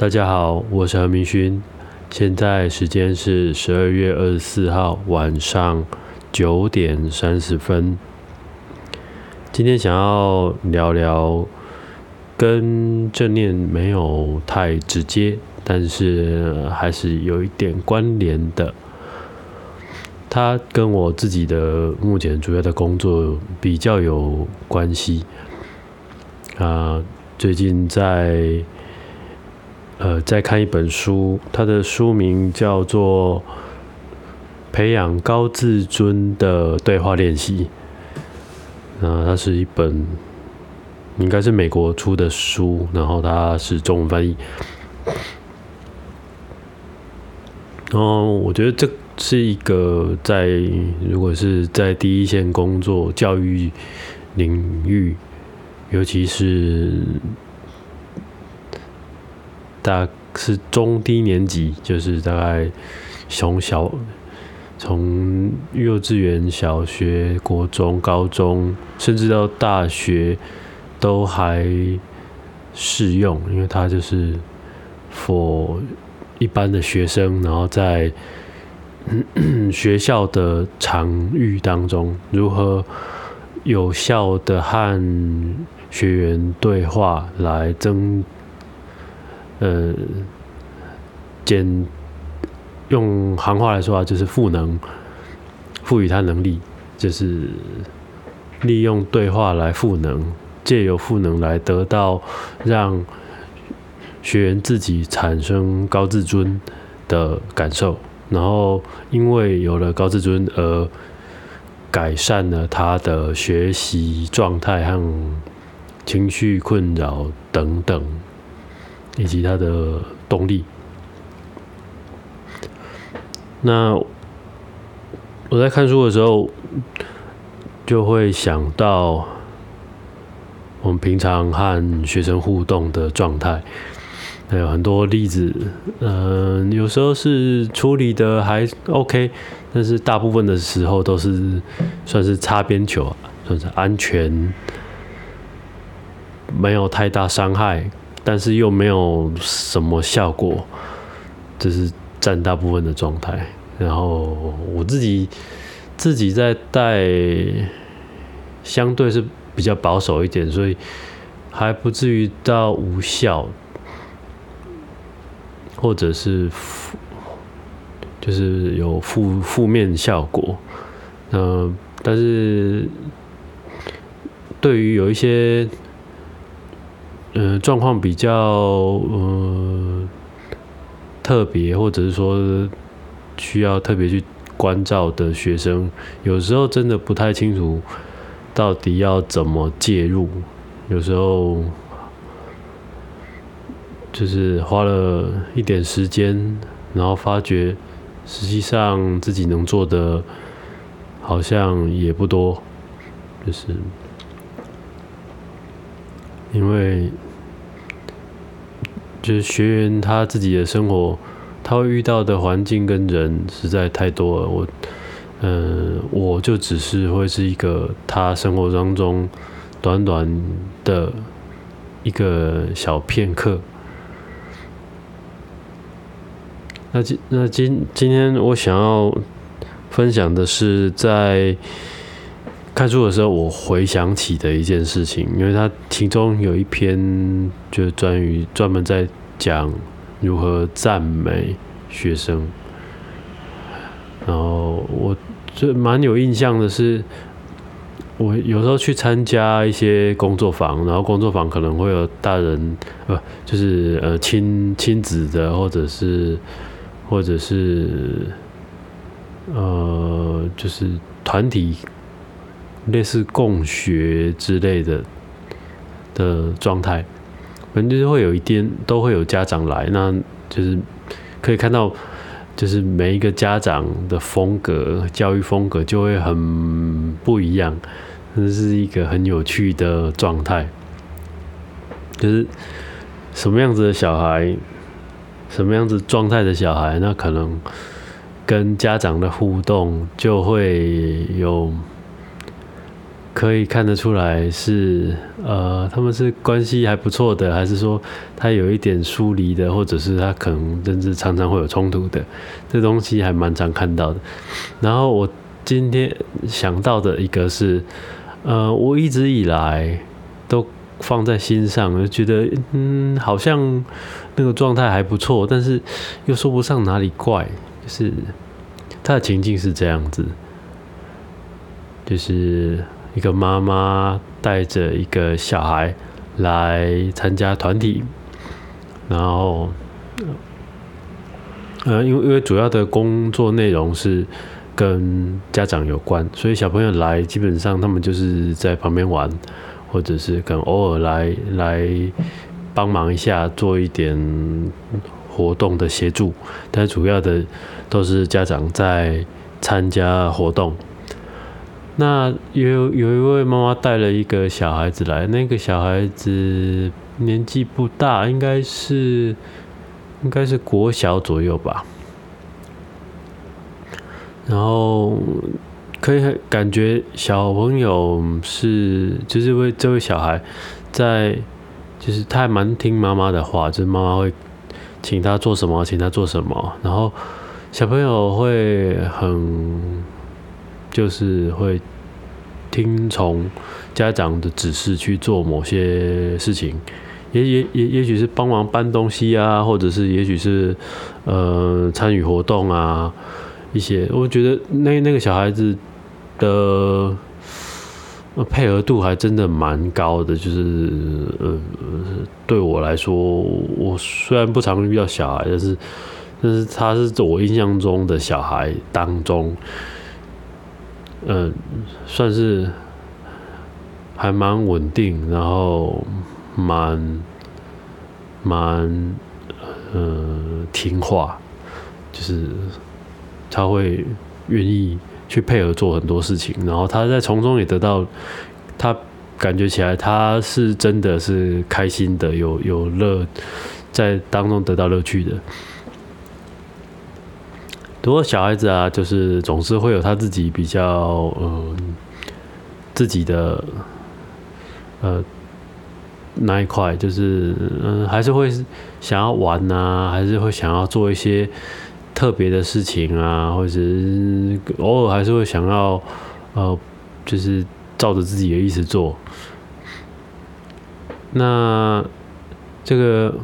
大家好，我是何明勋，现在时间是十二月二十四号晚上九点三十分。今天想要聊聊跟正念没有太直接，但是还是有一点关联的。它跟我自己的目前主要的工作比较有关系。啊，最近在。呃，再看一本书，它的书名叫做《培养高自尊的对话练习》。那它是一本应该是美国出的书，然后它是中文翻译。然后我觉得这是一个在如果是在第一线工作教育领域，尤其是。大是中低年级，就是大概从小从幼稚园、小学、国中、高中，甚至到大学都还适用，因为它就是 for 一般的学生，然后在学校的场域当中，如何有效的和学员对话来增。呃，简用行话来说啊，就是赋能，赋予他能力，就是利用对话来赋能，借由赋能来得到让学员自己产生高自尊的感受，然后因为有了高自尊而改善了他的学习状态和情绪困扰等等。以及他的动力。那我在看书的时候，就会想到我们平常和学生互动的状态，还有很多例子。嗯，有时候是处理的还 OK，但是大部分的时候都是算是擦边球，算是安全，没有太大伤害。但是又没有什么效果，这是占大部分的状态。然后我自己自己在带，相对是比较保守一点，所以还不至于到无效，或者是负，就是有负负面效果。嗯，但是对于有一些。嗯，状况比较呃特别，或者是说需要特别去关照的学生，有时候真的不太清楚到底要怎么介入。有时候就是花了一点时间，然后发觉实际上自己能做的好像也不多，就是。因为就是学员他自己的生活，他会遇到的环境跟人实在太多了。我，嗯，我就只是会是一个他生活当中短短的一个小片刻。那今那今今天我想要分享的是在。看书的时候，我回想起的一件事情，因为它其中有一篇就专于专门在讲如何赞美学生，然后我就蛮有印象的是，我有时候去参加一些工作坊，然后工作坊可能会有大人，不就是呃亲亲子的，或者是或者是呃就是团体。类似共学之类的的状态，反正就是会有一天都会有家长来，那就是可以看到，就是每一个家长的风格、教育风格就会很不一样，这是一个很有趣的状态。就是什么样子的小孩，什么样子状态的小孩，那可能跟家长的互动就会有。可以看得出来是呃，他们是关系还不错的，还是说他有一点疏离的，或者是他可能甚至常常会有冲突的，这东西还蛮常看到的。然后我今天想到的一个是，呃，我一直以来都放在心上，就觉得嗯，好像那个状态还不错，但是又说不上哪里怪，就是他的情境是这样子，就是。一个妈妈带着一个小孩来参加团体，然后，呃，因为因为主要的工作内容是跟家长有关，所以小朋友来基本上他们就是在旁边玩，或者是可能偶尔来来帮忙一下，做一点活动的协助，但主要的都是家长在参加活动。那有有一位妈妈带了一个小孩子来，那个小孩子年纪不大，应该是应该是国小左右吧。然后可以感觉小朋友是就是为这位小孩在，就是他还蛮听妈妈的话，就是妈妈会请他做什么，请他做什么，然后小朋友会很。就是会听从家长的指示去做某些事情，也也也也许是帮忙搬东西啊，或者是也许是呃参与活动啊，一些我觉得那那个小孩子的配合度还真的蛮高的，就是呃对我来说，我虽然不常遇到小孩，但是但是他是我印象中的小孩当中。嗯，算是还蛮稳定，然后蛮蛮呃听话，就是他会愿意去配合做很多事情，然后他在从中也得到他感觉起来他是真的是开心的，有有乐在当中得到乐趣的。不过小孩子啊，就是总是会有他自己比较嗯自己的呃那一块，就是嗯还是会想要玩呐，还是会想要做一些特别的事情啊，或者是偶尔还是会想要呃就是照着自己的意思做。那这个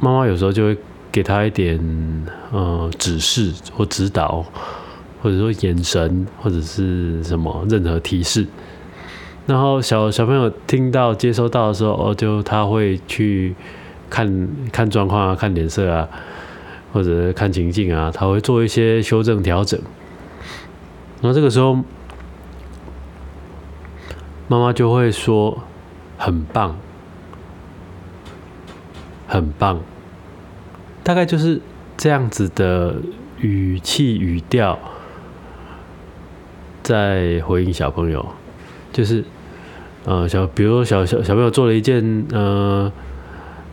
妈妈有时候就会。给他一点呃指示或指导，或者说眼神或者是什么任何提示，然后小小朋友听到接收到的时候，哦，就他会去看看状况啊，看脸色啊，或者看情境啊，他会做一些修正调整。然后这个时候，妈妈就会说：“很棒，很棒。”大概就是这样子的语气语调，在回应小朋友，就是呃小，比如说小小小朋友做了一件呃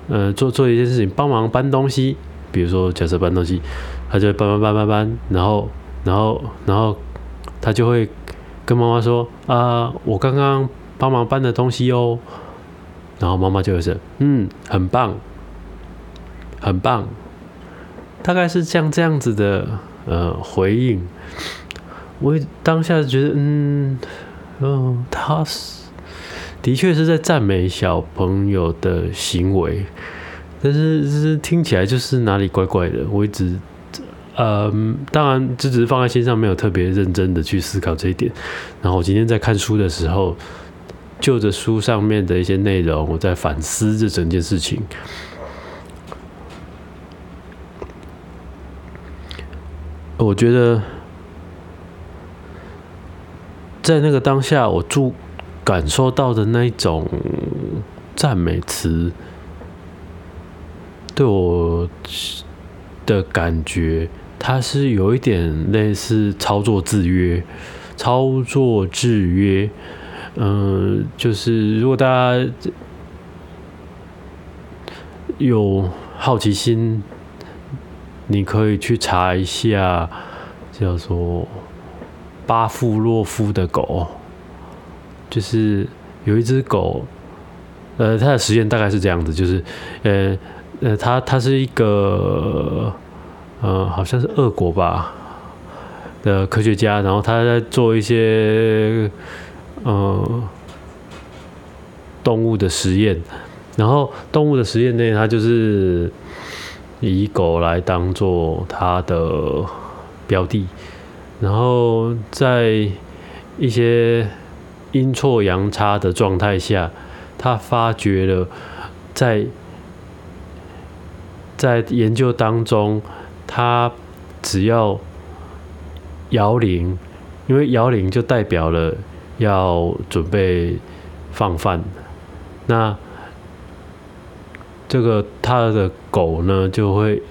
呃做做一件事情，帮忙搬东西，比如说假设搬东西，他就会搬搬搬搬搬，然后然后然后他就会跟妈妈说啊，我刚刚帮忙搬的东西哦，然后妈妈就会说嗯，很棒。很棒，大概是像这样子的呃回应，我当下觉得嗯嗯，他是的确是在赞美小朋友的行为，但是是听起来就是哪里怪怪的。我一直呃，当然这只是放在心上，没有特别认真的去思考这一点。然后我今天在看书的时候，就着书上面的一些内容，我在反思这整件事情。我觉得，在那个当下，我注感受到的那一种赞美词，对我的感觉，它是有一点类似操作制约，操作制约。嗯，就是如果大家有好奇心。你可以去查一下，叫做巴夫洛夫的狗，就是有一只狗，呃，它的实验大概是这样子，就是呃呃，它它是一个呃，好像是俄国吧的科学家，然后他在做一些呃动物的实验，然后动物的实验内，他就是以狗来当做他的标的，然后在一些阴错阳差的状态下，他发觉了在在研究当中，他只要摇铃，因为摇铃就代表了要准备放饭，那这个他的狗呢就会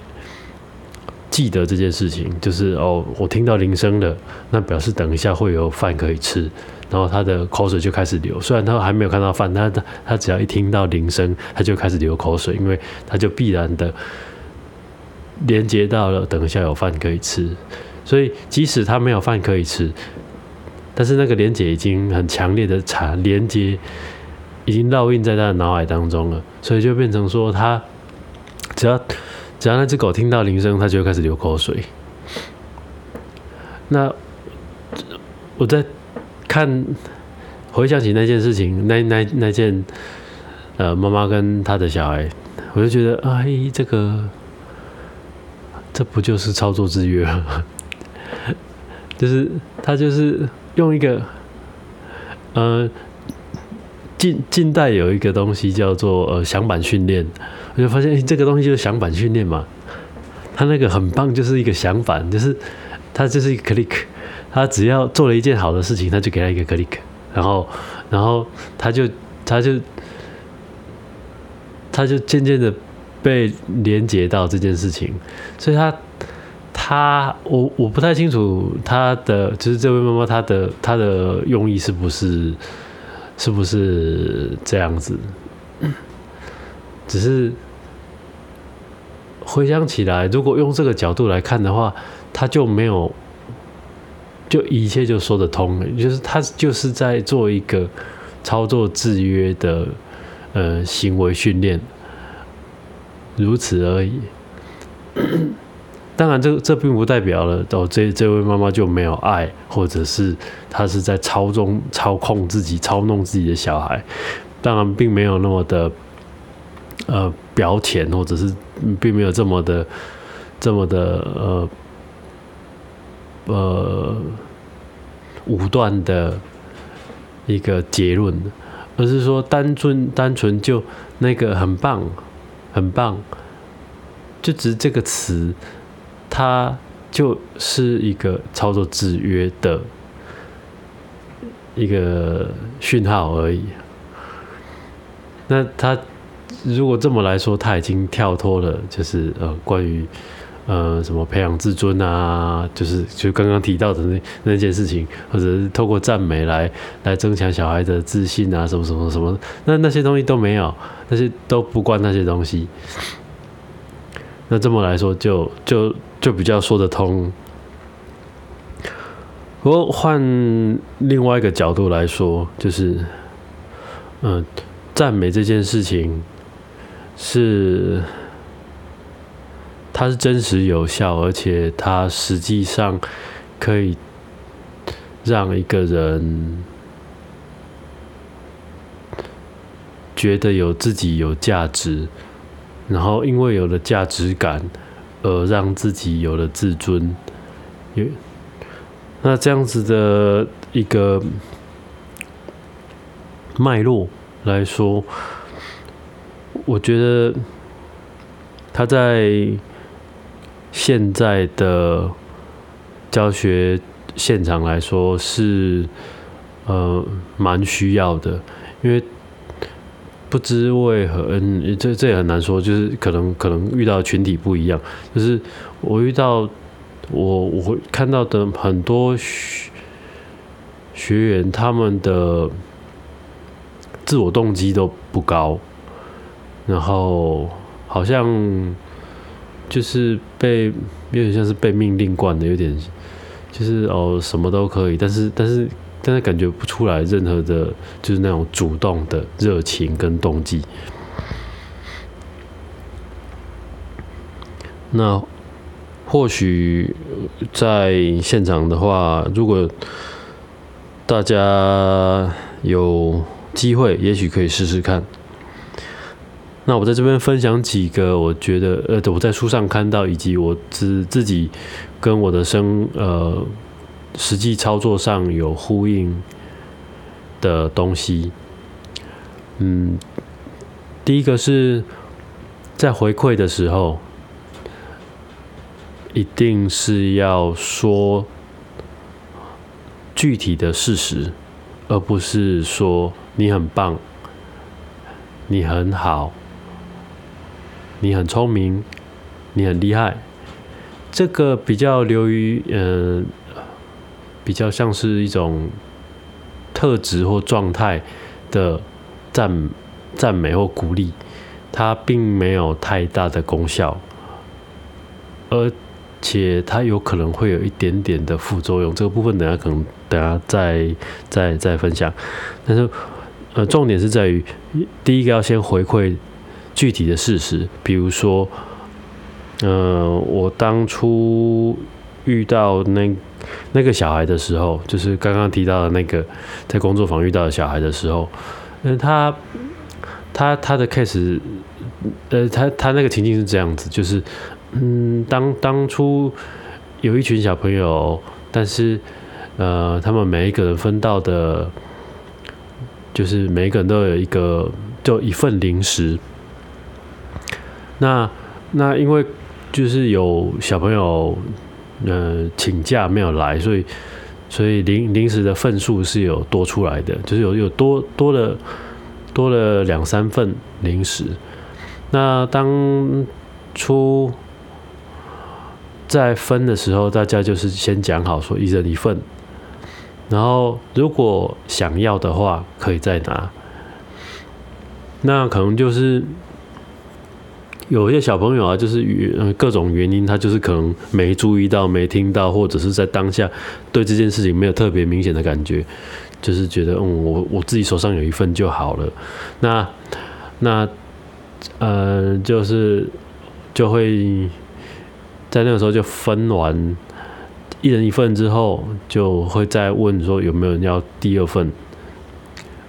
记得这件事情，就是哦，我听到铃声了，那表示等一下会有饭可以吃，然后他的口水就开始流。虽然他还没有看到饭，但他他只要一听到铃声，他就开始流口水，因为他就必然的连接到了等一下有饭可以吃。所以即使他没有饭可以吃，但是那个连接已经很强烈的产连接，已经烙印在他的脑海当中了，所以就变成说他只要。只要那只狗听到铃声，它就会开始流口水。那我在看回想起那件事情，那那那件呃，妈妈跟他的小孩，我就觉得，哎，这个这不就是操作制约？就是他就是用一个呃。近近代有一个东西叫做呃响板训练，我就发现这个东西就是响板训练嘛。他那个很棒，就是一个响板，就是他就是一个 click，他只要做了一件好的事情，他就给他一个 click，然后然后他就他就他就渐渐的被连接到这件事情，所以他他我我不太清楚他的就是这位妈妈她的她的用意是不是。是不是这样子？只是回想起来，如果用这个角度来看的话，他就没有，就一切就说得通了。就是他就是在做一个操作制约的呃行为训练，如此而已。当然，这这并不代表了哦，这这位妈妈就没有爱，或者是她是在操纵、操控自己、操弄自己的小孩。当然，并没有那么的呃表浅，或者是并没有这么的这么的呃呃武断的一个结论，而是说单纯单纯就那个很棒很棒，就只是这个词。它就是一个操作制约的一个讯号而已。那它如果这么来说，它已经跳脱了，就是呃，关于呃什么培养自尊啊，就是就刚刚提到的那那件事情，或者是透过赞美来来增强小孩的自信啊，什么什么什么，那那些东西都没有，那些都不关那些东西。那这么来说，就。就就比较说得通。不过换另外一个角度来说，就是，嗯，赞美这件事情是它是真实有效，而且它实际上可以让一个人觉得有自己有价值，然后因为有了价值感。而让自己有了自尊，有那这样子的一个脉络来说，我觉得他在现在的教学现场来说是呃蛮需要的，因为。不知为何，嗯，这这也很难说，就是可能可能遇到群体不一样，就是我遇到我我会看到的很多学学员，他们的自我动机都不高，然后好像就是被有点像是被命令惯的，有点就是哦什么都可以，但是但是但是感觉不出来任何的，就是那种主动的热情跟动机。那或许在现场的话，如果大家有机会，也许可以试试看。那我在这边分享几个，我觉得呃，我在书上看到，以及我自自己跟我的生呃实际操作上有呼应的东西。嗯，第一个是在回馈的时候。一定是要说具体的事实，而不是说你很棒、你很好、你很聪明、你很厉害。这个比较流于嗯，比较像是一种特质或状态的赞赞美或鼓励，它并没有太大的功效，而。且它有可能会有一点点的副作用，这个部分等下可能等下再再再分享。但是，呃，重点是在于第一个要先回馈具体的事实，比如说，呃，我当初遇到那那个小孩的时候，就是刚刚提到的那个在工作坊遇到的小孩的时候，嗯，他他他的 case，呃，他他那个情境是这样子，就是。嗯，当当初有一群小朋友，但是呃，他们每一个人分到的，就是每一个人都有一个就一份零食。那那因为就是有小朋友呃请假没有来，所以所以零零食的份数是有多出来的，就是有有多多了多了两三份零食。那当初。在分的时候，大家就是先讲好说一人一份，然后如果想要的话，可以再拿。那可能就是有一些小朋友啊，就是原各种原因，他就是可能没注意到、没听到，或者是在当下对这件事情没有特别明显的感觉，就是觉得嗯，我我自己手上有一份就好了。那那呃，就是就会。在那个时候就分完一人一份之后，就会再问说有没有人要第二份，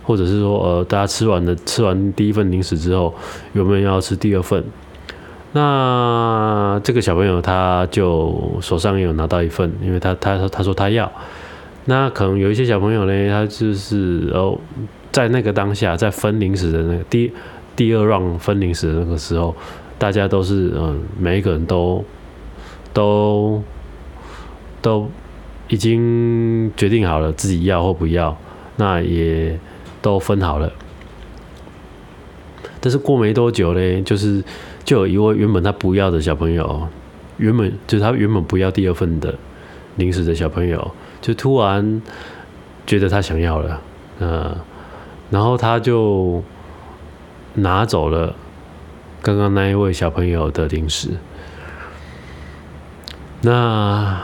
或者是说呃大家吃完了吃完第一份零食之后，有没有人要吃第二份？那这个小朋友他就手上有拿到一份，因为他他说他说他要。那可能有一些小朋友呢，他就是哦在那个当下在分零食的那个第第二 round 分零食的那个时候，大家都是嗯每一个人都。都都已经决定好了自己要或不要，那也都分好了。但是过没多久呢，就是就有一位原本他不要的小朋友，原本就是他原本不要第二份的零食的小朋友，就突然觉得他想要了，嗯，然后他就拿走了刚刚那一位小朋友的零食。那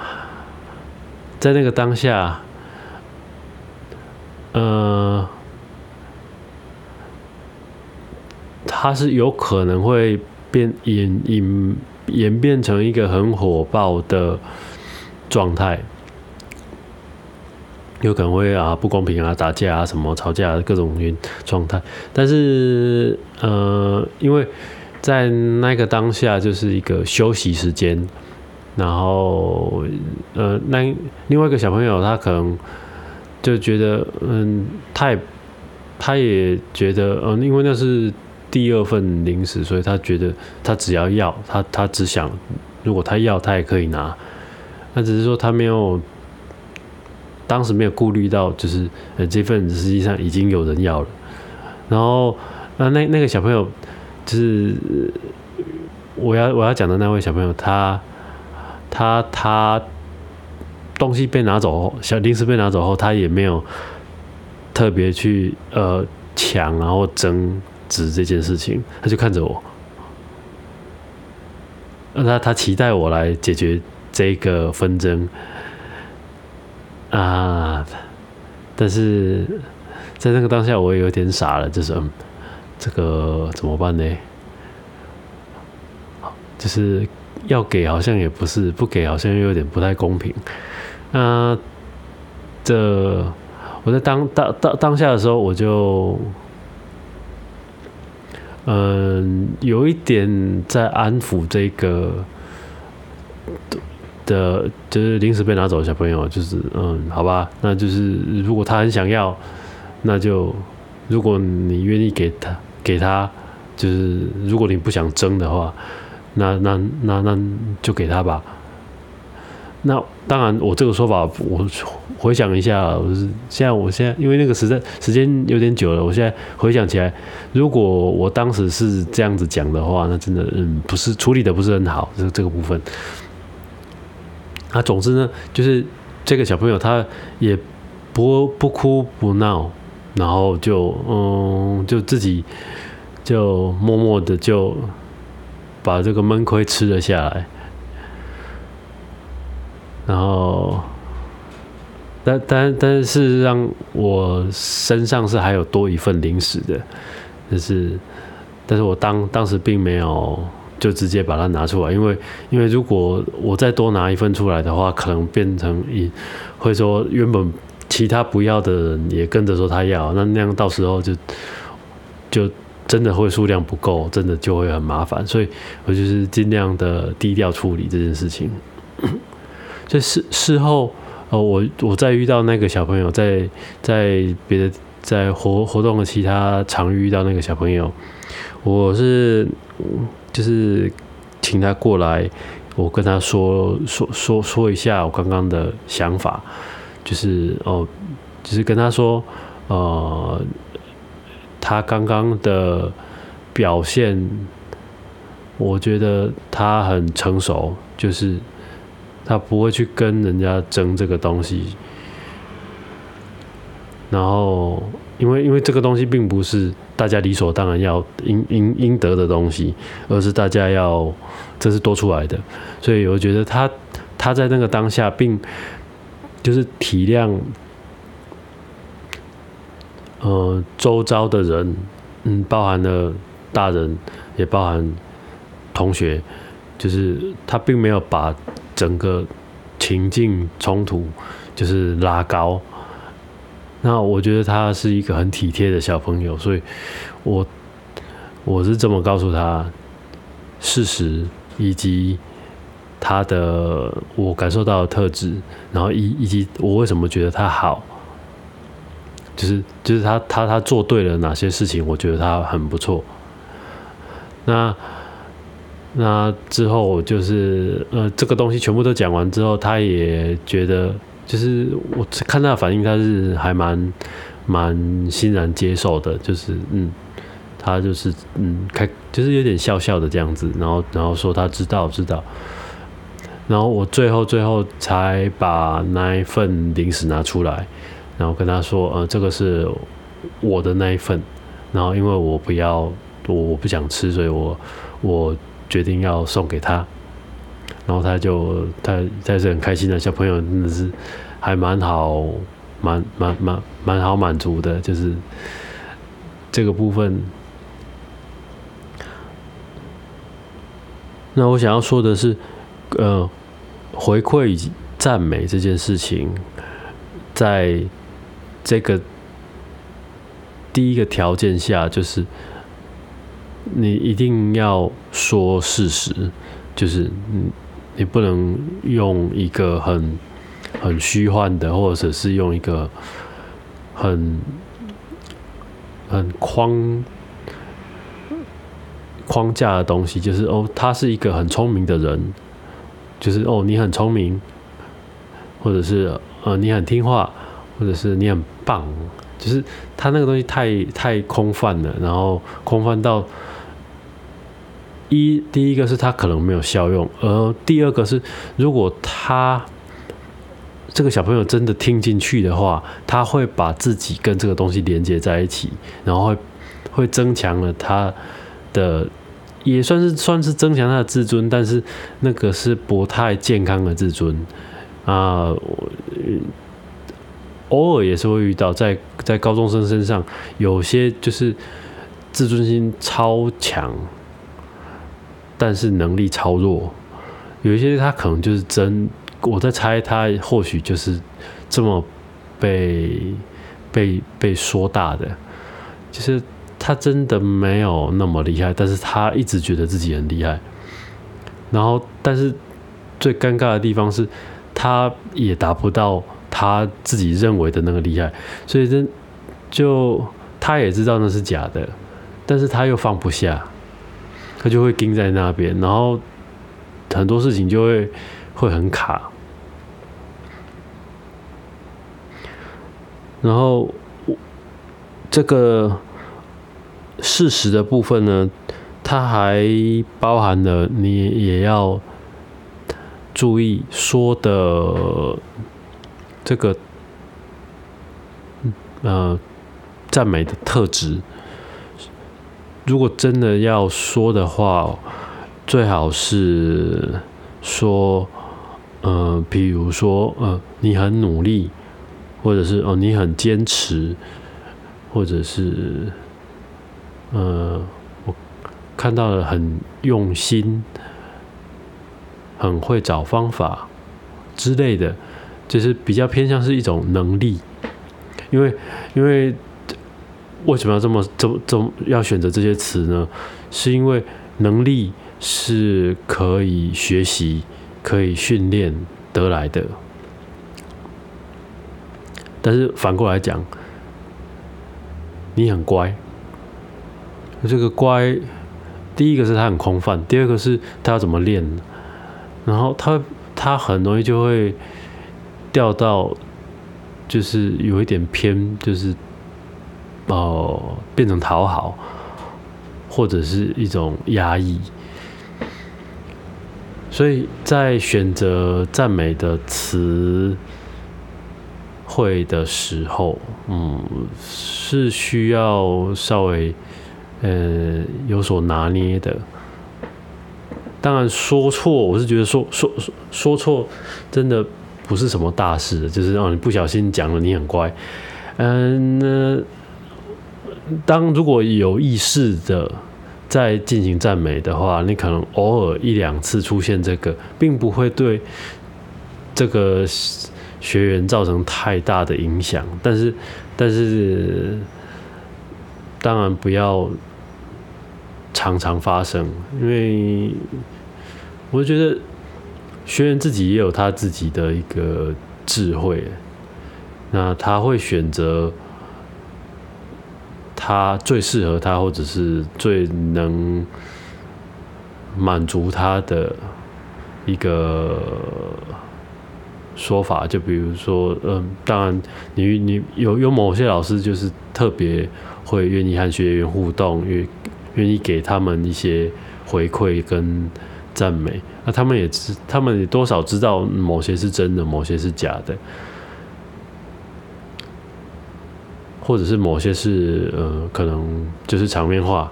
在那个当下，呃，他是有可能会变演演演变成一个很火爆的状态，有可能会啊不公平啊打架啊什么吵架各种原状态，但是呃，因为在那个当下就是一个休息时间。然后，呃，那另外一个小朋友，他可能就觉得，嗯，他也，他也觉得，嗯，因为那是第二份零食，所以他觉得他只要要，他他只想，如果他要，他也可以拿。那只是说他没有，当时没有顾虑到，就是呃，这份实际上已经有人要了。然后，那那那个小朋友，就是我要我要讲的那位小朋友，他。他他东西被拿走，小零食被拿走后，他也没有特别去呃抢然后争指这件事情，他就看着我，那他他期待我来解决这个纷争啊，但是在那个当下，我也有点傻了，就是嗯，这个怎么办呢？就是要给，好像也不是；不给，好像又有点不太公平。那这我在当当当当下的时候，我就嗯，有一点在安抚这个的，就是临时被拿走的小朋友，就是嗯，好吧，那就是如果他很想要，那就如果你愿意给他给他，就是如果你不想争的话。那那那那就给他吧。那当然，我这个说法，我回想一下，我是现在，我现在因为那个时在时间有点久了，我现在回想起来，如果我当时是这样子讲的话，那真的嗯，不是处理的不是很好，这这个部分。啊，总之呢，就是这个小朋友他也不不哭不闹，然后就嗯，就自己就默默的就。把这个闷亏吃了下来，然后，但但但是事实上，我身上是还有多一份零食的，就是，但是我当当时并没有就直接把它拿出来，因为因为如果我再多拿一份出来的话，可能变成一会说原本其他不要的人也跟着说他要，那那样到时候就就。真的会数量不够，真的就会很麻烦，所以我就是尽量的低调处理这件事情。所以事事后，呃，我我再遇到那个小朋友，在在别的在活活动的其他场域遇到那个小朋友，我是就是请他过来，我跟他说说说说一下我刚刚的想法，就是哦，就是跟他说，呃。他刚刚的表现，我觉得他很成熟，就是他不会去跟人家争这个东西。然后，因为因为这个东西并不是大家理所当然要应应应得的东西，而是大家要这是多出来的，所以我觉得他他在那个当下，并就是体谅。呃，周遭的人，嗯，包含了大人，也包含同学，就是他并没有把整个情境冲突就是拉高。那我觉得他是一个很体贴的小朋友，所以我我是这么告诉他事实以及他的我感受到的特质，然后以以及我为什么觉得他好。就是就是他他他做对了哪些事情，我觉得他很不错。那那之后就是呃，这个东西全部都讲完之后，他也觉得就是我看他的反应，他是还蛮蛮欣然接受的。就是嗯，他就是嗯开就是有点笑笑的这样子，然后然后说他知道知道。然后我最后最后才把那一份零食拿出来。然后跟他说，呃，这个是我的那一份，然后因为我不要，我我不想吃，所以我我决定要送给他。然后他就他他是很开心的小朋友，真的是还蛮好，蛮蛮蛮蛮好满足的，就是这个部分。那我想要说的是，呃，回馈赞美这件事情，在。这个第一个条件下，就是你一定要说事实，就是你你不能用一个很很虚幻的，或者是用一个很很框框架的东西，就是哦，他是一个很聪明的人，就是哦，你很聪明，或者是呃，你很听话。或者是你很棒，就是他那个东西太太空泛了，然后空泛到一第一个是他可能没有效用，而第二个是如果他这个小朋友真的听进去的话，他会把自己跟这个东西连接在一起，然后会会增强了他的，也算是算是增强他的自尊，但是那个是不太健康的自尊啊。偶尔也是会遇到，在在高中生身上，有些就是自尊心超强，但是能力超弱。有一些他可能就是真，我在猜他或许就是这么被被被说大的，就是他真的没有那么厉害，但是他一直觉得自己很厉害。然后，但是最尴尬的地方是，他也达不到他自己认为的那个厉害，所以真就他也知道那是假的，但是他又放不下，他就会盯在那边，然后很多事情就会会很卡。然后这个事实的部分呢？它还包含了你也要注意说的这个呃赞美的特质。如果真的要说的话，最好是说，呃，比如说，呃，你很努力，或者是哦，你很坚持，或者是，呃。看到了很用心，很会找方法之类的，就是比较偏向是一种能力。因为，因为为什么要这么、这么、这么要选择这些词呢？是因为能力是可以学习、可以训练得来的。但是反过来讲，你很乖，这个乖。第一个是他很空泛，第二个是他要怎么练，然后他他很容易就会掉到，就是有一点偏，就是哦变成讨好，或者是一种压抑，所以在选择赞美的词汇的时候，嗯，是需要稍微。呃，有所拿捏的。当然说错，我是觉得说说说错，真的不是什么大事，就是让你不小心讲了，你很乖。嗯，那当如果有意识的在进行赞美的话，你可能偶尔一两次出现这个，并不会对这个学员造成太大的影响。但是，但是，当然不要。常常发生，因为我觉得学员自己也有他自己的一个智慧，那他会选择他最适合他，或者是最能满足他的一个说法。就比如说，嗯，当然，你你有有某些老师就是特别会愿意和学员互动，因为。愿意给他们一些回馈跟赞美，那他们也知，他们也多少知道某些是真的，某些是假的，或者是某些是呃，可能就是场面话。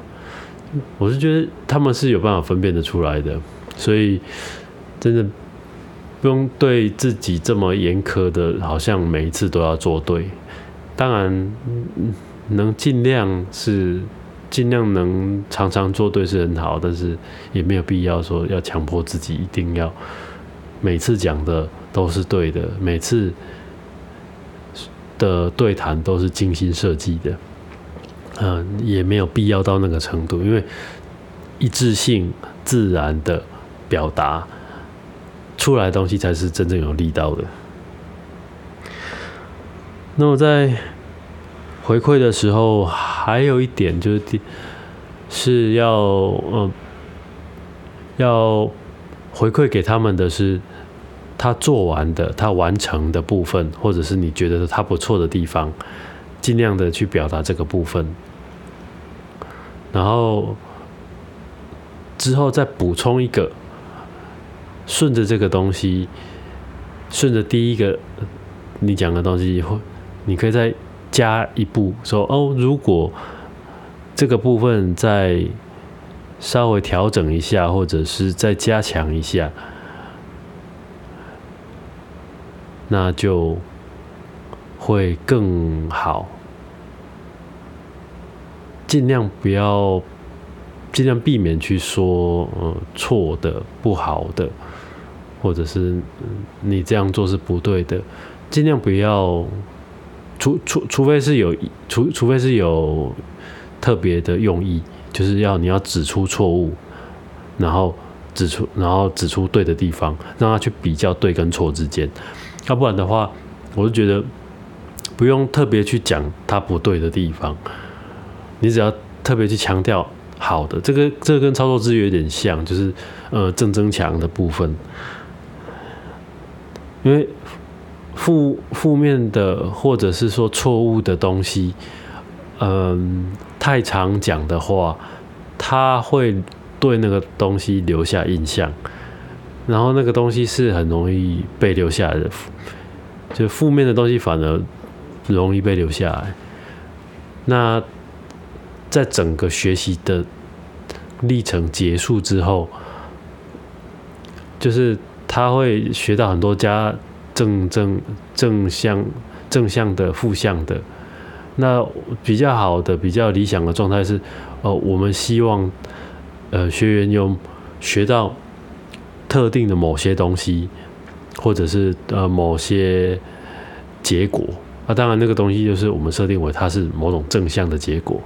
我是觉得他们是有办法分辨得出来的，所以真的不用对自己这么严苛的，好像每一次都要做对。当然，能尽量是。尽量能常常做对是很好，但是也没有必要说要强迫自己一定要每次讲的都是对的，每次的对谈都是精心设计的。嗯，也没有必要到那个程度，因为一致性、自然的表达出来东西才是真正有力道的。那我在。回馈的时候，还有一点就是，是要嗯，要回馈给他们的是他做完的、他完成的部分，或者是你觉得他不错的地方，尽量的去表达这个部分，然后之后再补充一个，顺着这个东西，顺着第一个你讲的东西，或你可以再。加一步说哦，如果这个部分再稍微调整一下，或者是再加强一下，那就会更好。尽量不要，尽量避免去说呃错的、不好的，或者是你这样做是不对的，尽量不要，除除除非是有除除非是有特别的用意，就是要你要指出错误，然后指出然后指出对的地方，让他去比较对跟错之间，要不然的话，我就觉得不用特别去讲他不对的地方。你只要特别去强调好的，这个这个跟操作资源有点像，就是呃正增强的部分，因为负负面的或者是说错误的东西，嗯，太常讲的话，他会对那个东西留下印象，然后那个东西是很容易被留下来的，就负面的东西反而容易被留下来，那。在整个学习的历程结束之后，就是他会学到很多加正正正向正向的负向的。那比较好的、比较理想的状态是，哦，我们希望呃学员有学到特定的某些东西，或者是呃某些结果。那当然，那个东西就是我们设定为它是某种正向的结果。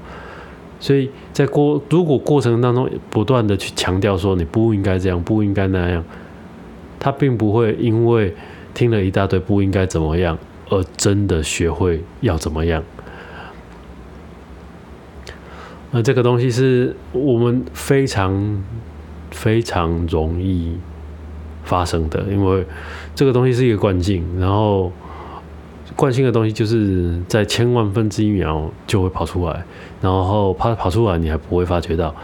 所以在过如果过程当中不断的去强调说你不应该这样不应该那样，他并不会因为听了一大堆不应该怎么样而真的学会要怎么样。那这个东西是我们非常非常容易发生的，因为这个东西是一个惯性，然后。惯性的东西就是在千万分之一秒就会跑出来，然后跑跑出来你还不会发觉到，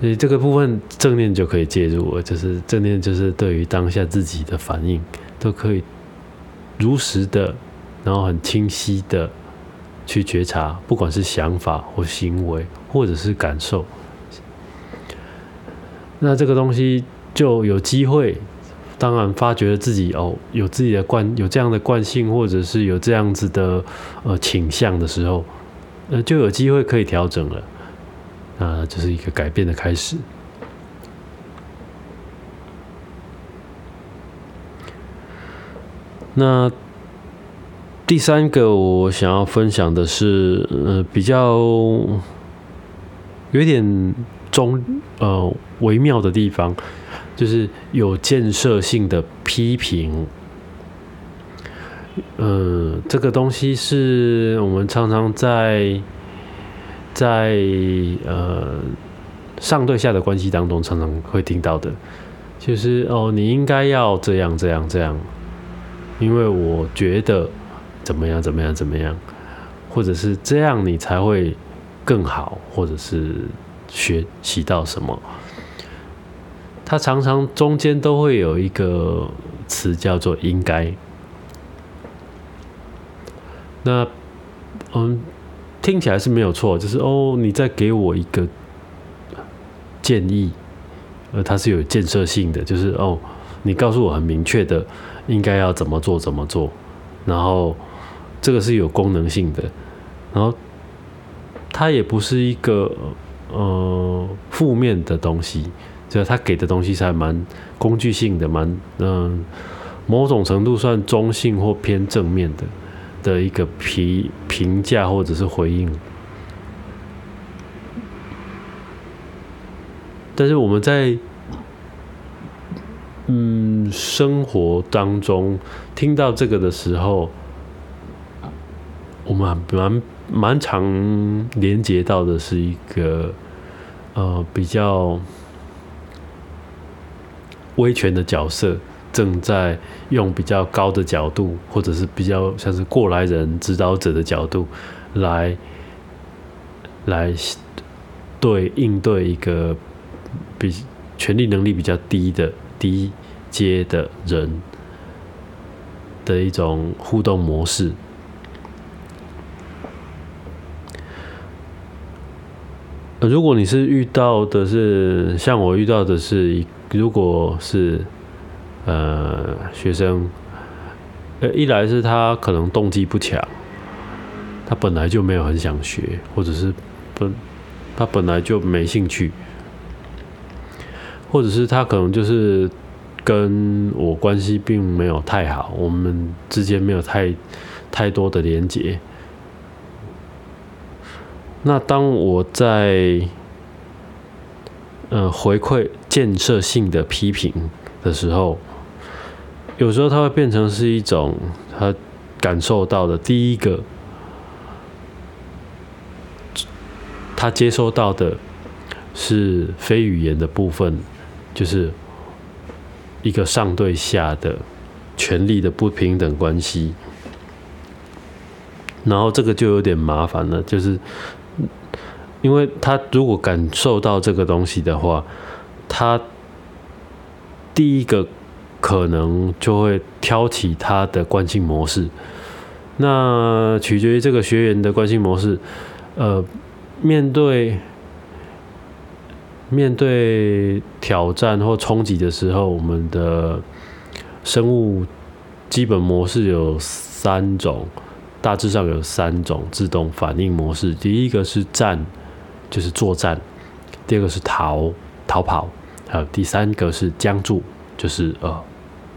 所以这个部分正念就可以介入了。就是正念就是对于当下自己的反应都可以如实的，然后很清晰的去觉察，不管是想法或行为或者是感受，那这个东西就有机会。当然，发觉自己哦，有自己的惯，有这样的惯性，或者是有这样子的呃倾向的时候，呃，就有机会可以调整了。那这是一个改变的开始。那第三个我想要分享的是，呃，比较有点中呃微妙的地方。就是有建设性的批评，嗯，这个东西是我们常常在在呃上对下的关系当中常常会听到的，就是哦，你应该要这样这样这样，因为我觉得怎么样怎么样怎么样，或者是这样你才会更好，或者是学习到什么。它常常中间都会有一个词叫做“应该”。那嗯，听起来是没有错，就是哦，你再给我一个建议，呃，它是有建设性的，就是哦，你告诉我很明确的应该要怎么做怎么做，然后这个是有功能性的，然后它也不是一个呃负面的东西。就他给的东西是还蛮工具性的，蛮嗯，某种程度算中性或偏正面的的一个评评价或者是回应。但是我们在嗯生活当中听到这个的时候，我们蛮蛮常连接到的是一个呃比较。威权的角色正在用比较高的角度，或者是比较像是过来人、指导者的角度来来对应对一个比权力能力比较低的低阶的人的一种互动模式。如果你是遇到的是像我遇到的是一。如果是呃学生呃，一来是他可能动机不强，他本来就没有很想学，或者是本他本来就没兴趣，或者是他可能就是跟我关系并没有太好，我们之间没有太太多的连结。那当我在呃回馈建设性的批评的时候，有时候它会变成是一种他感受到的第一个，他接收到的是非语言的部分，就是一个上对下的权力的不平等关系，然后这个就有点麻烦了，就是。因为他如果感受到这个东西的话，他第一个可能就会挑起他的惯性模式。那取决于这个学员的惯性模式。呃，面对面对挑战或冲击的时候，我们的生物基本模式有三种，大致上有三种自动反应模式。第一个是战。就是作战，第二个是逃逃跑，呃第三个是僵住，就是呃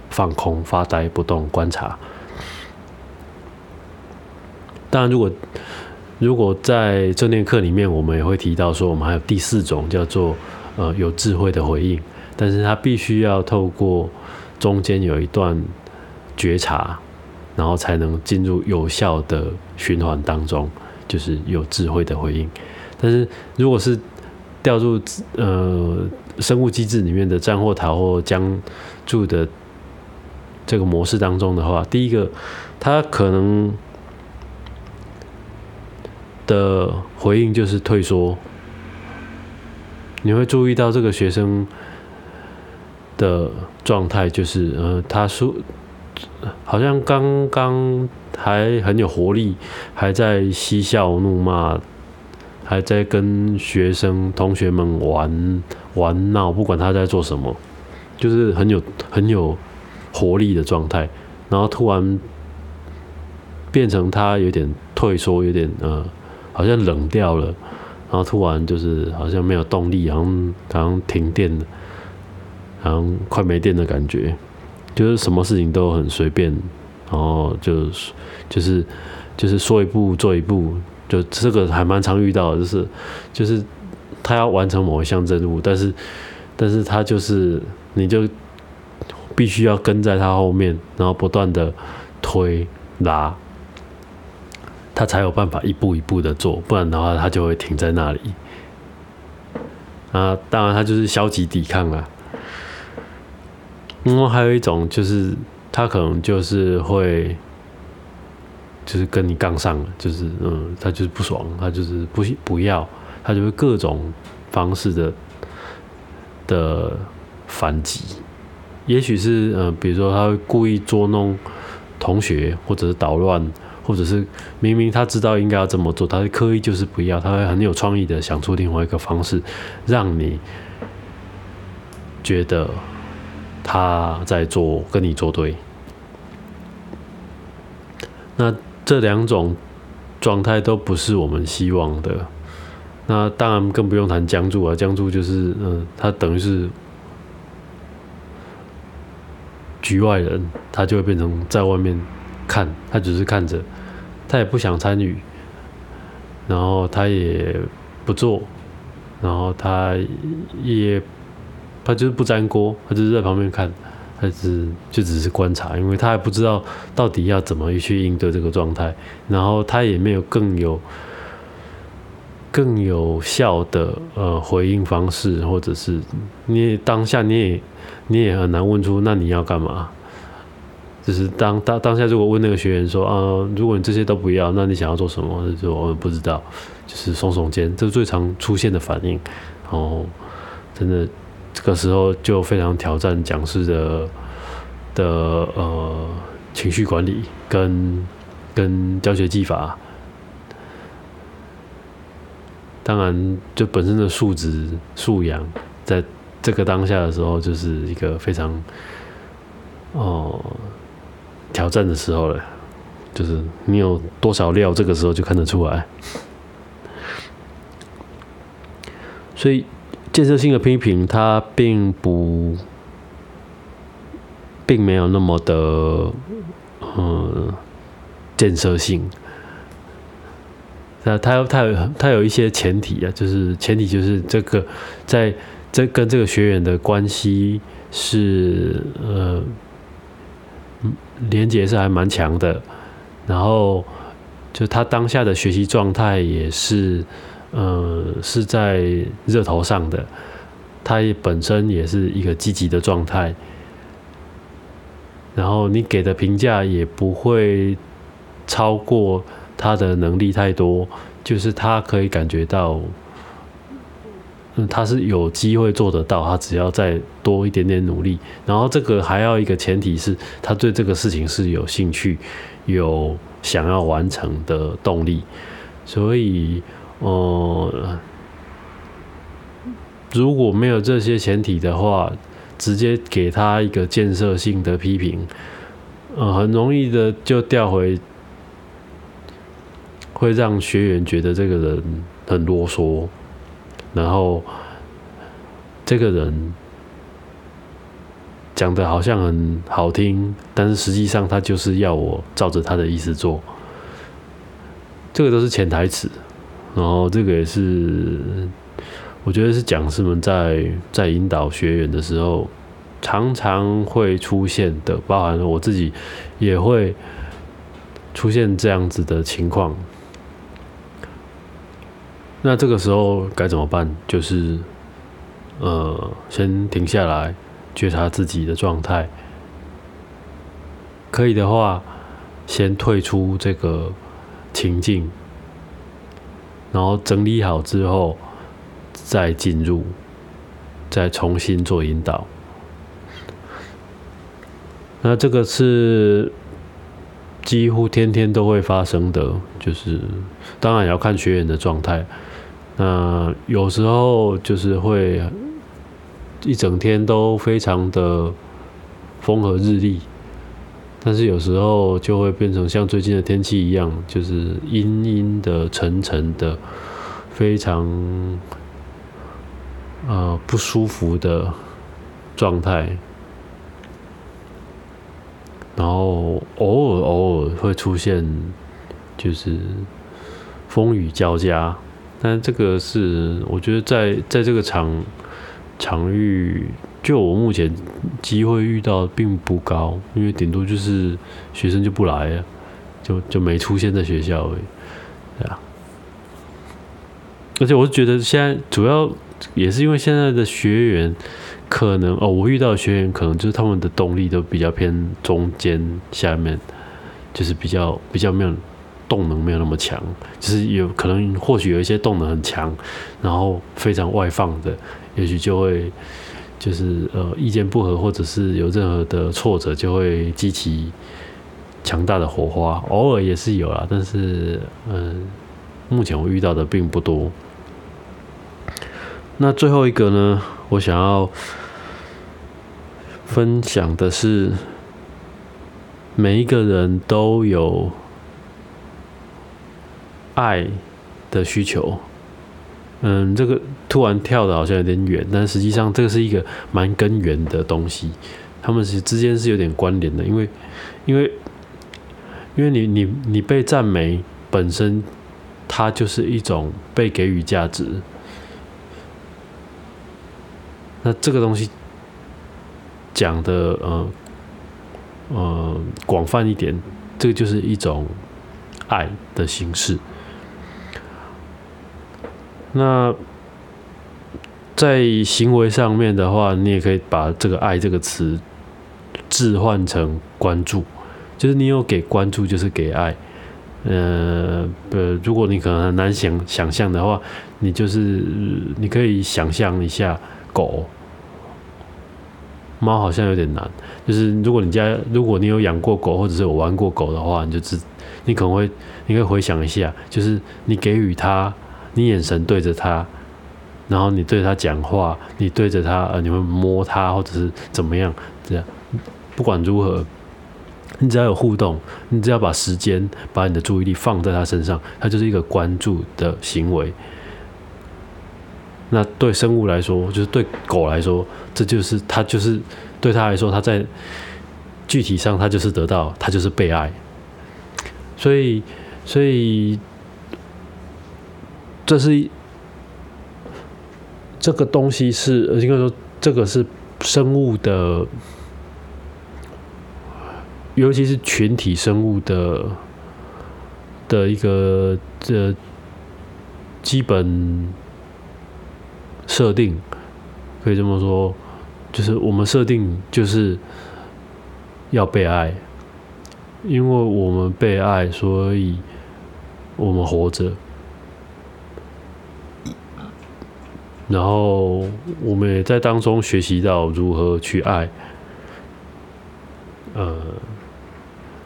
放空发呆不动观察。当然，如果如果在正念课里面，我们也会提到说，我们还有第四种叫做呃有智慧的回应，但是它必须要透过中间有一段觉察，然后才能进入有效的循环当中，就是有智慧的回应。但是，如果是掉入呃生物机制里面的战或逃或僵住的这个模式当中的话，第一个，他可能的回应就是退缩。你会注意到这个学生的状态，就是呃，他说好像刚刚还很有活力，还在嬉笑怒骂。还在跟学生同学们玩玩闹，不管他在做什么，就是很有很有活力的状态。然后突然变成他有点退缩，有点呃，好像冷掉了。然后突然就是好像没有动力，好像好像停电了，好像快没电的感觉。就是什么事情都很随便，然后就就是就是说一步做一步。就这个还蛮常遇到的，就是就是他要完成某一项任务，但是但是他就是你就必须要跟在他后面，然后不断的推拉，他才有办法一步一步的做，不然的话他就会停在那里。啊，当然他就是消极抵抗啊。另外还有一种就是他可能就是会。就是跟你杠上了，就是嗯，他就是不爽，他就是不不要，他就会各种方式的的反击。也许是嗯，比如说他会故意捉弄同学，或者是捣乱，或者是明明他知道应该要这么做，他刻意就是不要，他会很有创意的想出另外一个方式，让你觉得他在做跟你作对。那。这两种状态都不是我们希望的，那当然更不用谈僵住啊！僵住就是，嗯，他等于是局外人，他就会变成在外面看，他只是看着，他也不想参与，然后他也不做，然后他也他就是不沾锅，他就是在旁边看。还是就只是观察，因为他还不知道到底要怎么去应对这个状态，然后他也没有更有更有效的呃回应方式，或者是你当下你也你也很难问出那你要干嘛？就是当当当下如果问那个学员说啊，如果你这些都不要，那你想要做什么？就我们不知道，就是耸耸肩，这是最常出现的反应。然后真的。这个时候就非常挑战讲师的的呃情绪管理跟跟教学技法，当然就本身的素质素养，在这个当下的时候，就是一个非常哦挑战的时候了，就是你有多少料，这个时候就看得出来。所以建设性的批评，它并不，并没有那么的，嗯，建设性。那它有它有它有一些前提啊，就是前提就是这个在这跟这个学员的关系是呃。连接是还蛮强的，然后就他当下的学习状态也是，呃，是在热头上的，他也本身也是一个积极的状态，然后你给的评价也不会超过他的能力太多，就是他可以感觉到。他是有机会做得到，他只要再多一点点努力，然后这个还要一个前提是他对这个事情是有兴趣、有想要完成的动力。所以，呃，如果没有这些前提的话，直接给他一个建设性的批评，呃，很容易的就调回，会让学员觉得这个人很啰嗦。然后，这个人讲的好像很好听，但是实际上他就是要我照着他的意思做，这个都是潜台词。然后这个也是，我觉得是讲师们在在引导学员的时候常常会出现的，包含我自己也会出现这样子的情况。那这个时候该怎么办？就是，呃，先停下来，觉察自己的状态。可以的话，先退出这个情境，然后整理好之后，再进入，再重新做引导。那这个是几乎天天都会发生的，就是当然也要看学员的状态。那有时候就是会一整天都非常的风和日丽，但是有时候就会变成像最近的天气一样，就是阴阴的、沉沉的，非常呃不舒服的状态。然后偶尔偶尔会出现，就是风雨交加。但这个是，我觉得在在这个场场域，就我目前机会遇到并不高，因为顶多就是学生就不来了，就就没出现在学校而已，对啊。而且我是觉得现在主要也是因为现在的学员可能哦，我遇到的学员可能就是他们的动力都比较偏中间下面，就是比较比较没有。动能没有那么强，就是有可能或许有一些动能很强，然后非常外放的，也许就会就是呃意见不合，或者是有任何的挫折，就会激起强大的火花。偶尔也是有啦，但是嗯，目前我遇到的并不多。那最后一个呢，我想要分享的是，每一个人都有。爱的需求，嗯，这个突然跳的好像有点远，但实际上这个是一个蛮根源的东西，他们是之间是有点关联的，因为，因为，因为你你你被赞美本身，它就是一种被给予价值，那这个东西讲的呃呃广泛一点，这个就是一种爱的形式。那在行为上面的话，你也可以把这个“爱”这个词置换成关注，就是你有给关注，就是给爱。呃，呃，如果你可能很难想想象的话，你就是你可以想象一下狗、猫，好像有点难。就是如果你家如果你有养过狗，或者是有玩过狗的话，你就知你可能会你可以回想一下，就是你给予它。你眼神对着他，然后你对他讲话，你对着他，呃，你会摸他或者是怎么样？这样，不管如何，你只要有互动，你只要把时间、把你的注意力放在他身上，它就是一个关注的行为。那对生物来说，就是对狗来说，这就是它就是对它来说，它在具体上，它就是得到，它就是被爱。所以，所以这是这个东西是应该说，这个是生物的，尤其是群体生物的的一个这基本。设定可以这么说，就是我们设定就是要被爱，因为我们被爱，所以我们活着。然后我们也在当中学习到如何去爱。呃，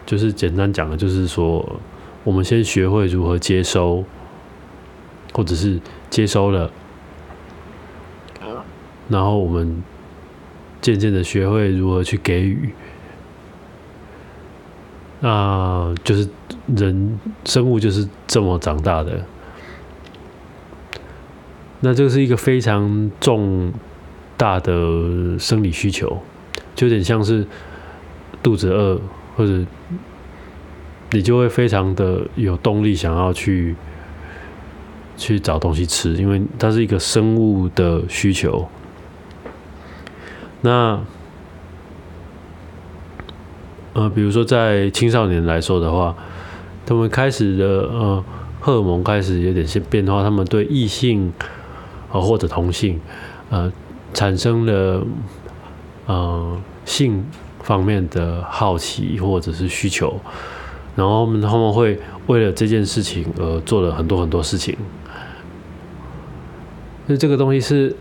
就是简单讲的，就是说，我们先学会如何接收，或者是接收了。然后我们渐渐的学会如何去给予，那就是人生物就是这么长大的。那这是一个非常重大的生理需求，就有点像是肚子饿，或者你就会非常的有动力想要去去找东西吃，因为它是一个生物的需求。那，呃，比如说在青少年来说的话，他们开始的呃荷尔蒙开始有点些变化，他们对异性啊或者同性呃产生了呃性方面的好奇或者是需求，然后他们他们会为了这件事情而做了很多很多事情，那这个东西是。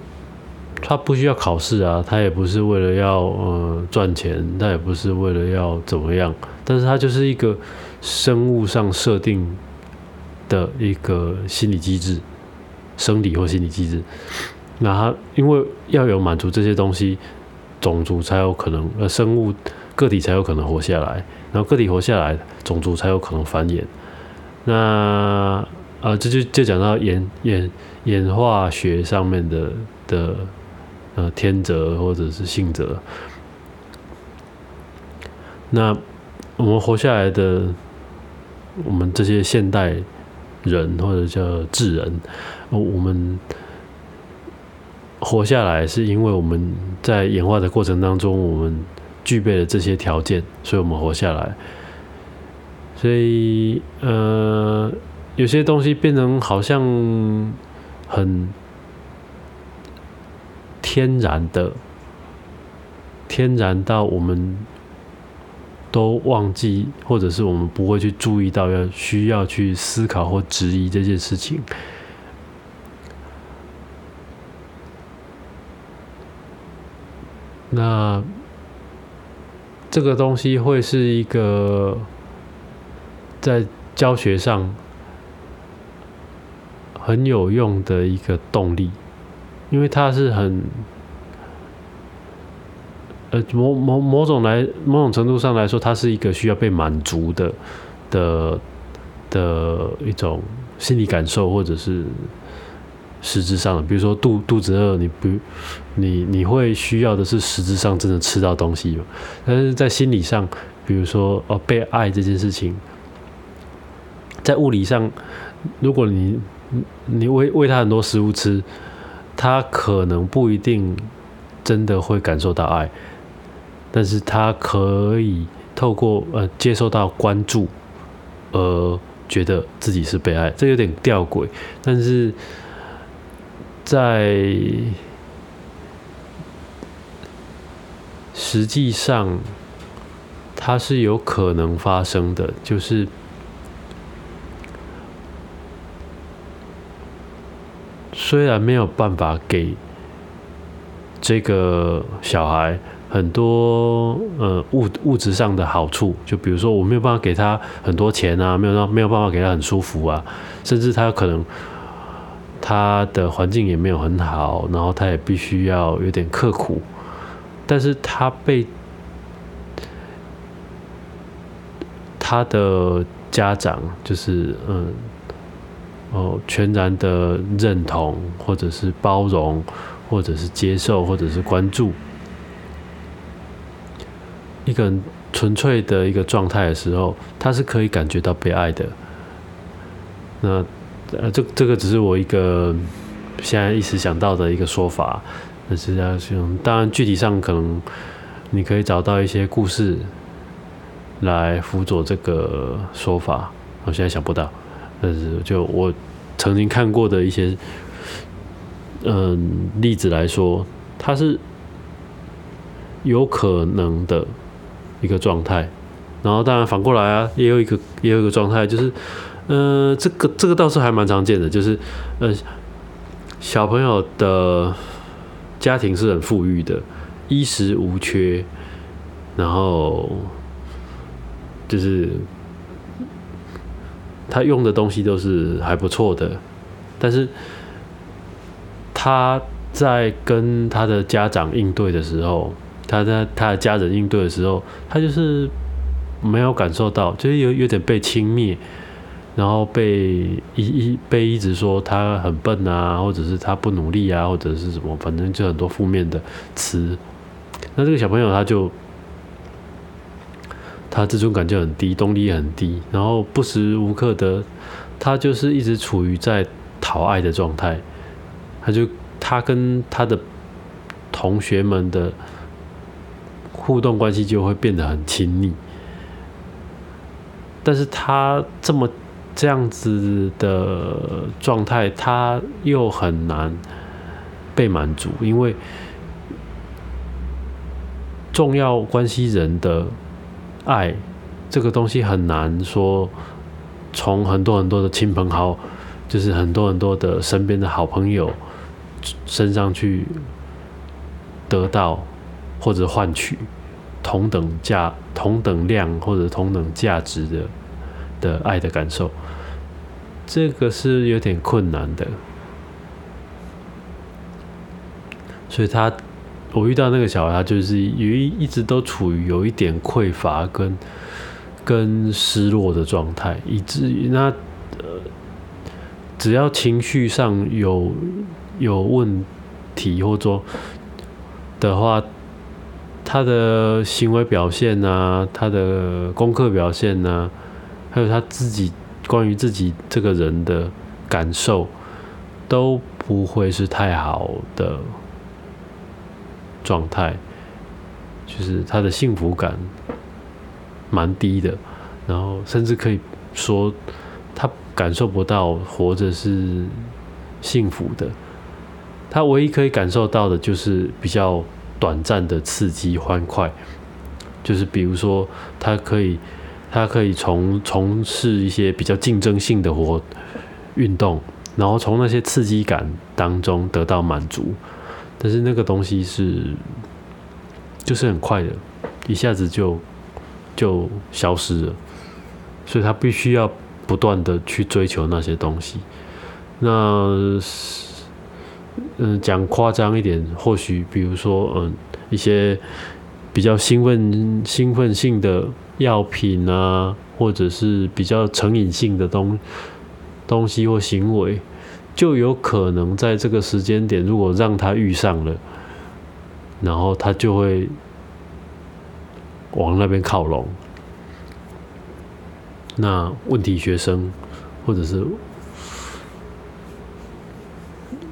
他不需要考试啊，他也不是为了要呃赚钱，他也不是为了要怎么样，但是他就是一个生物上设定的一个心理机制，生理或心理机制。那他因为要有满足这些东西，种族才有可能，呃，生物个体才有可能活下来，然后个体活下来，种族才有可能繁衍。那啊，这就就讲到演演演化学上面的的。呃，天择或者是性择，那我们活下来的，我们这些现代人或者叫智人，我们活下来是因为我们在演化的过程当中，我们具备了这些条件，所以我们活下来。所以，呃，有些东西变成好像很。天然的，天然到我们都忘记，或者是我们不会去注意到，要需要去思考或质疑这件事情。那这个东西会是一个在教学上很有用的一个动力。因为它是很，呃，某某某种来某种程度上来说，它是一个需要被满足的的的一种心理感受，或者是实质上，比如说肚肚子饿，你不你你会需要的是实质上真的吃到东西但是在心理上，比如说哦被爱这件事情，在物理上，如果你你喂喂他很多食物吃。他可能不一定真的会感受到爱，但是他可以透过呃接受到关注，而觉得自己是被爱，这有点吊诡，但是在实际上，它是有可能发生的，就是。虽然没有办法给这个小孩很多呃物物质上的好处，就比如说我没有办法给他很多钱啊，没有让没有办法给他很舒服啊，甚至他可能他的环境也没有很好，然后他也必须要有点刻苦，但是他被他的家长就是嗯哦全然的认同，或者是包容，或者是接受，或者是关注一个人纯粹的一个状态的时候，他是可以感觉到被爱的。那呃，这这个只是我一个现在一时想到的一个说法，但是要用当然具体上可能你可以找到一些故事来辅佐这个说法，我现在想不到，但是就我曾经看过的一些嗯例子来说，它是有可能的一个状态，然后当然反过来啊，也有一个也有一个状态就是。嗯，这个这个倒是还蛮常见的，就是，呃，小朋友的家庭是很富裕的，衣食无缺，然后就是他用的东西都是还不错的，但是他在跟他的家长应对的时候，他在他的家人应对的时候，他就是没有感受到，就是有有点被轻蔑。然后被一一被一直说他很笨啊，或者是他不努力啊，或者是什么，反正就很多负面的词。那这个小朋友他就他自尊感就很低，动力也很低，然后不时无刻的他就是一直处于在讨爱的状态。他就他跟他的同学们的互动关系就会变得很亲密，但是他这么。这样子的状态，他又很难被满足，因为重要关系人的爱这个东西很难说从很多很多的亲朋好，就是很多很多的身边的好朋友身上去得到或者换取同等价、同等量或者同等价值的。的爱的感受，这个是有点困难的，所以他，我遇到那个小孩，他就是有一一直都处于有一点匮乏跟跟失落的状态，以至于那呃，只要情绪上有有问题或者说的话，他的行为表现啊，他的功课表现呢？还有他自己关于自己这个人的感受，都不会是太好的状态，就是他的幸福感蛮低的，然后甚至可以说他感受不到活着是幸福的，他唯一可以感受到的就是比较短暂的刺激欢快，就是比如说他可以。他可以从从事一些比较竞争性的活运动，然后从那些刺激感当中得到满足，但是那个东西是就是很快的，一下子就就消失了，所以他必须要不断的去追求那些东西。那嗯，讲夸张一点，或许比如说嗯一些比较兴奋兴奋性的。药品啊，或者是比较成瘾性的东东西或行为，就有可能在这个时间点，如果让他遇上了，然后他就会往那边靠拢。那问题学生，或者是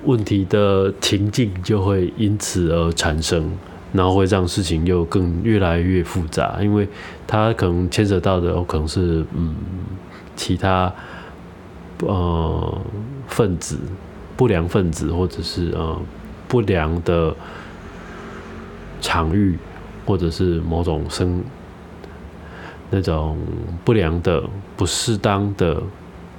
问题的情境，就会因此而产生。然后会让事情又更越来越复杂，因为它可能牵扯到的可能是嗯其他呃分子不良分子，或者是呃不良的场域，或者是某种生那种不良的、不适当的，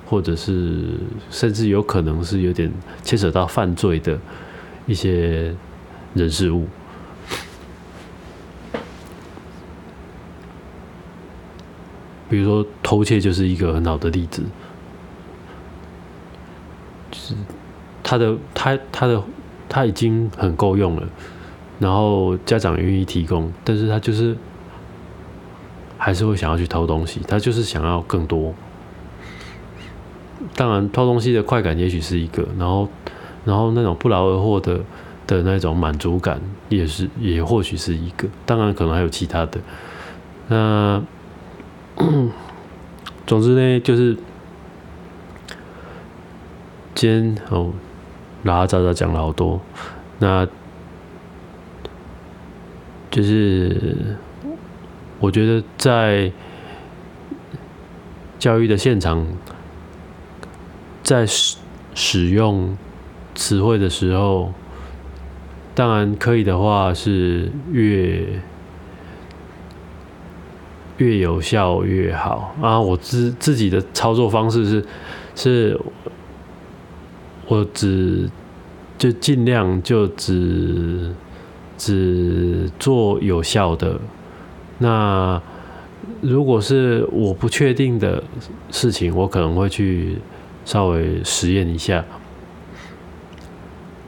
或者是甚至有可能是有点牵扯到犯罪的一些人事物。比如说偷窃就是一个很好的例子，就是他的他他的他已经很够用了，然后家长愿意提供，但是他就是还是会想要去偷东西，他就是想要更多。当然，偷东西的快感也许是一个，然后，然后那种不劳而获的的那种满足感，也是也或许是一个。当然，可能还有其他的。那，总之呢，就是今天哦，拉拉杂杂讲了好多，那就是我觉得在教育的现场。在使使用词汇的时候，当然可以的话是越越有效越好啊！我自自己的操作方式是是，我只就尽量就只只做有效的。那如果是我不确定的事情，我可能会去。稍微实验一下。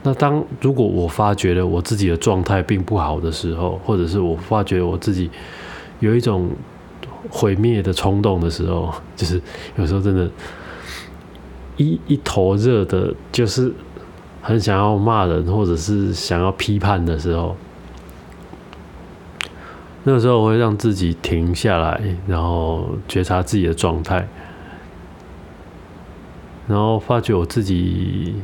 那当如果我发觉了我自己的状态并不好的时候，或者是我发觉我自己有一种毁灭的冲动的时候，就是有时候真的，一一头热的，就是很想要骂人，或者是想要批判的时候，那个时候我会让自己停下来，然后觉察自己的状态。然后发觉我自己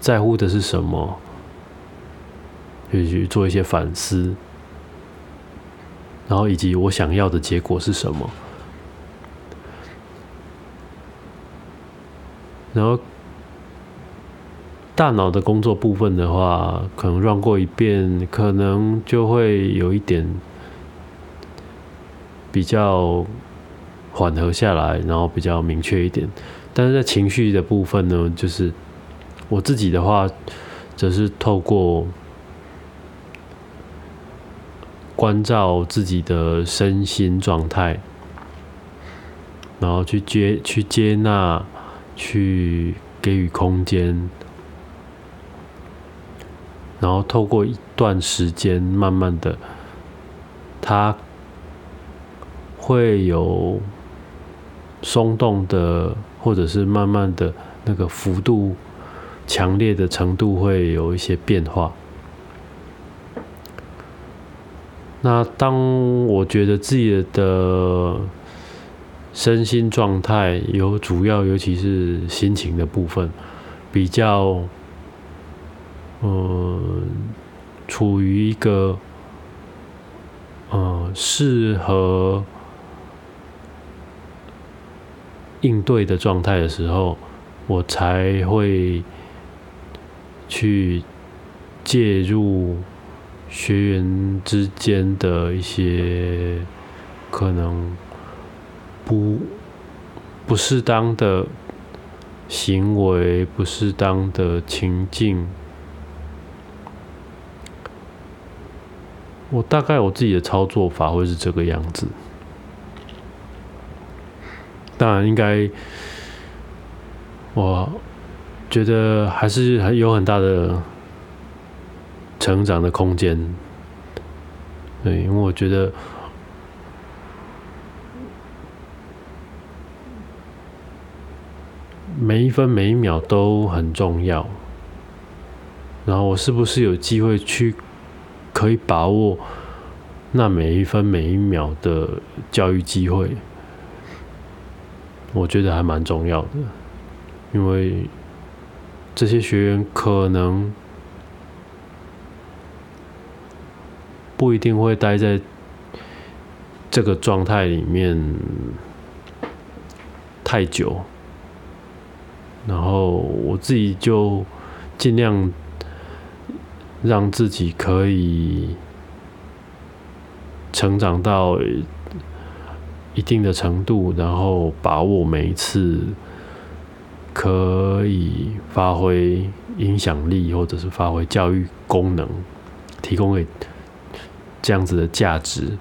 在乎的是什么，就去做一些反思，然后以及我想要的结果是什么。然后大脑的工作部分的话，可能让过一遍，可能就会有一点比较缓和下来，然后比较明确一点。但是在情绪的部分呢，就是我自己的话，则是透过关照自己的身心状态，然后去接、去接纳、去给予空间，然后透过一段时间，慢慢的，它会有松动的。或者是慢慢的那个幅度强烈的程度会有一些变化。那当我觉得自己的身心状态有主要，尤其是心情的部分，比较，嗯，处于一个，嗯，适合。应对的状态的时候，我才会去介入学员之间的一些可能不不适当的行为、不适当的情境。我大概我自己的操作法会是这个样子。当然，应该，我觉得还是很有很大的成长的空间。对，因为我觉得每一分每一秒都很重要。然后，我是不是有机会去可以把握那每一分每一秒的教育机会？我觉得还蛮重要的，因为这些学员可能不一定会待在这个状态里面太久，然后我自己就尽量让自己可以成长到。一定的程度，然后把握每一次可以发挥影响力，或者是发挥教育功能，提供给这样子的价值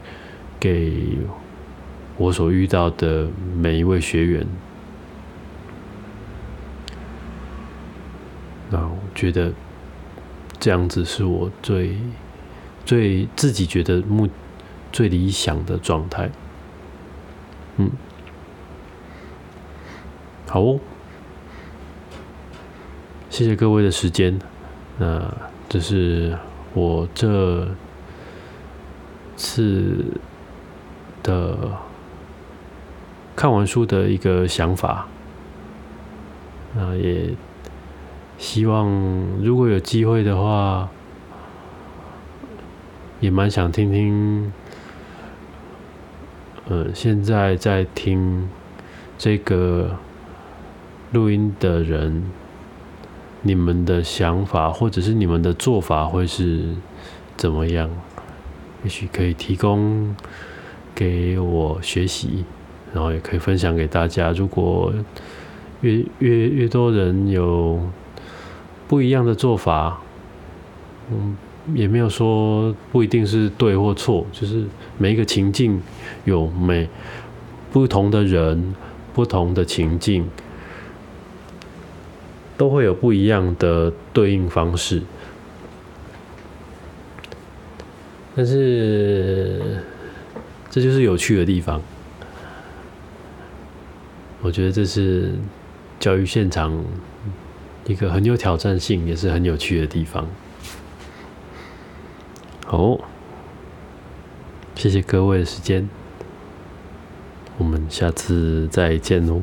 给我所遇到的每一位学员。那我觉得这样子是我最最自己觉得目最理想的状态。嗯，好哦，谢谢各位的时间。那这是我这次的看完书的一个想法。那也希望如果有机会的话，也蛮想听听。呃，现在在听这个录音的人，你们的想法或者是你们的做法会是怎么样？也许可以提供给我学习，然后也可以分享给大家。如果越越越多人有不一样的做法，嗯。也没有说不一定是对或错，就是每一个情境有每不同的人、不同的情境，都会有不一样的对应方式。但是这就是有趣的地方，我觉得这是教育现场一个很有挑战性，也是很有趣的地方。好，谢谢各位的时间，我们下次再见喽。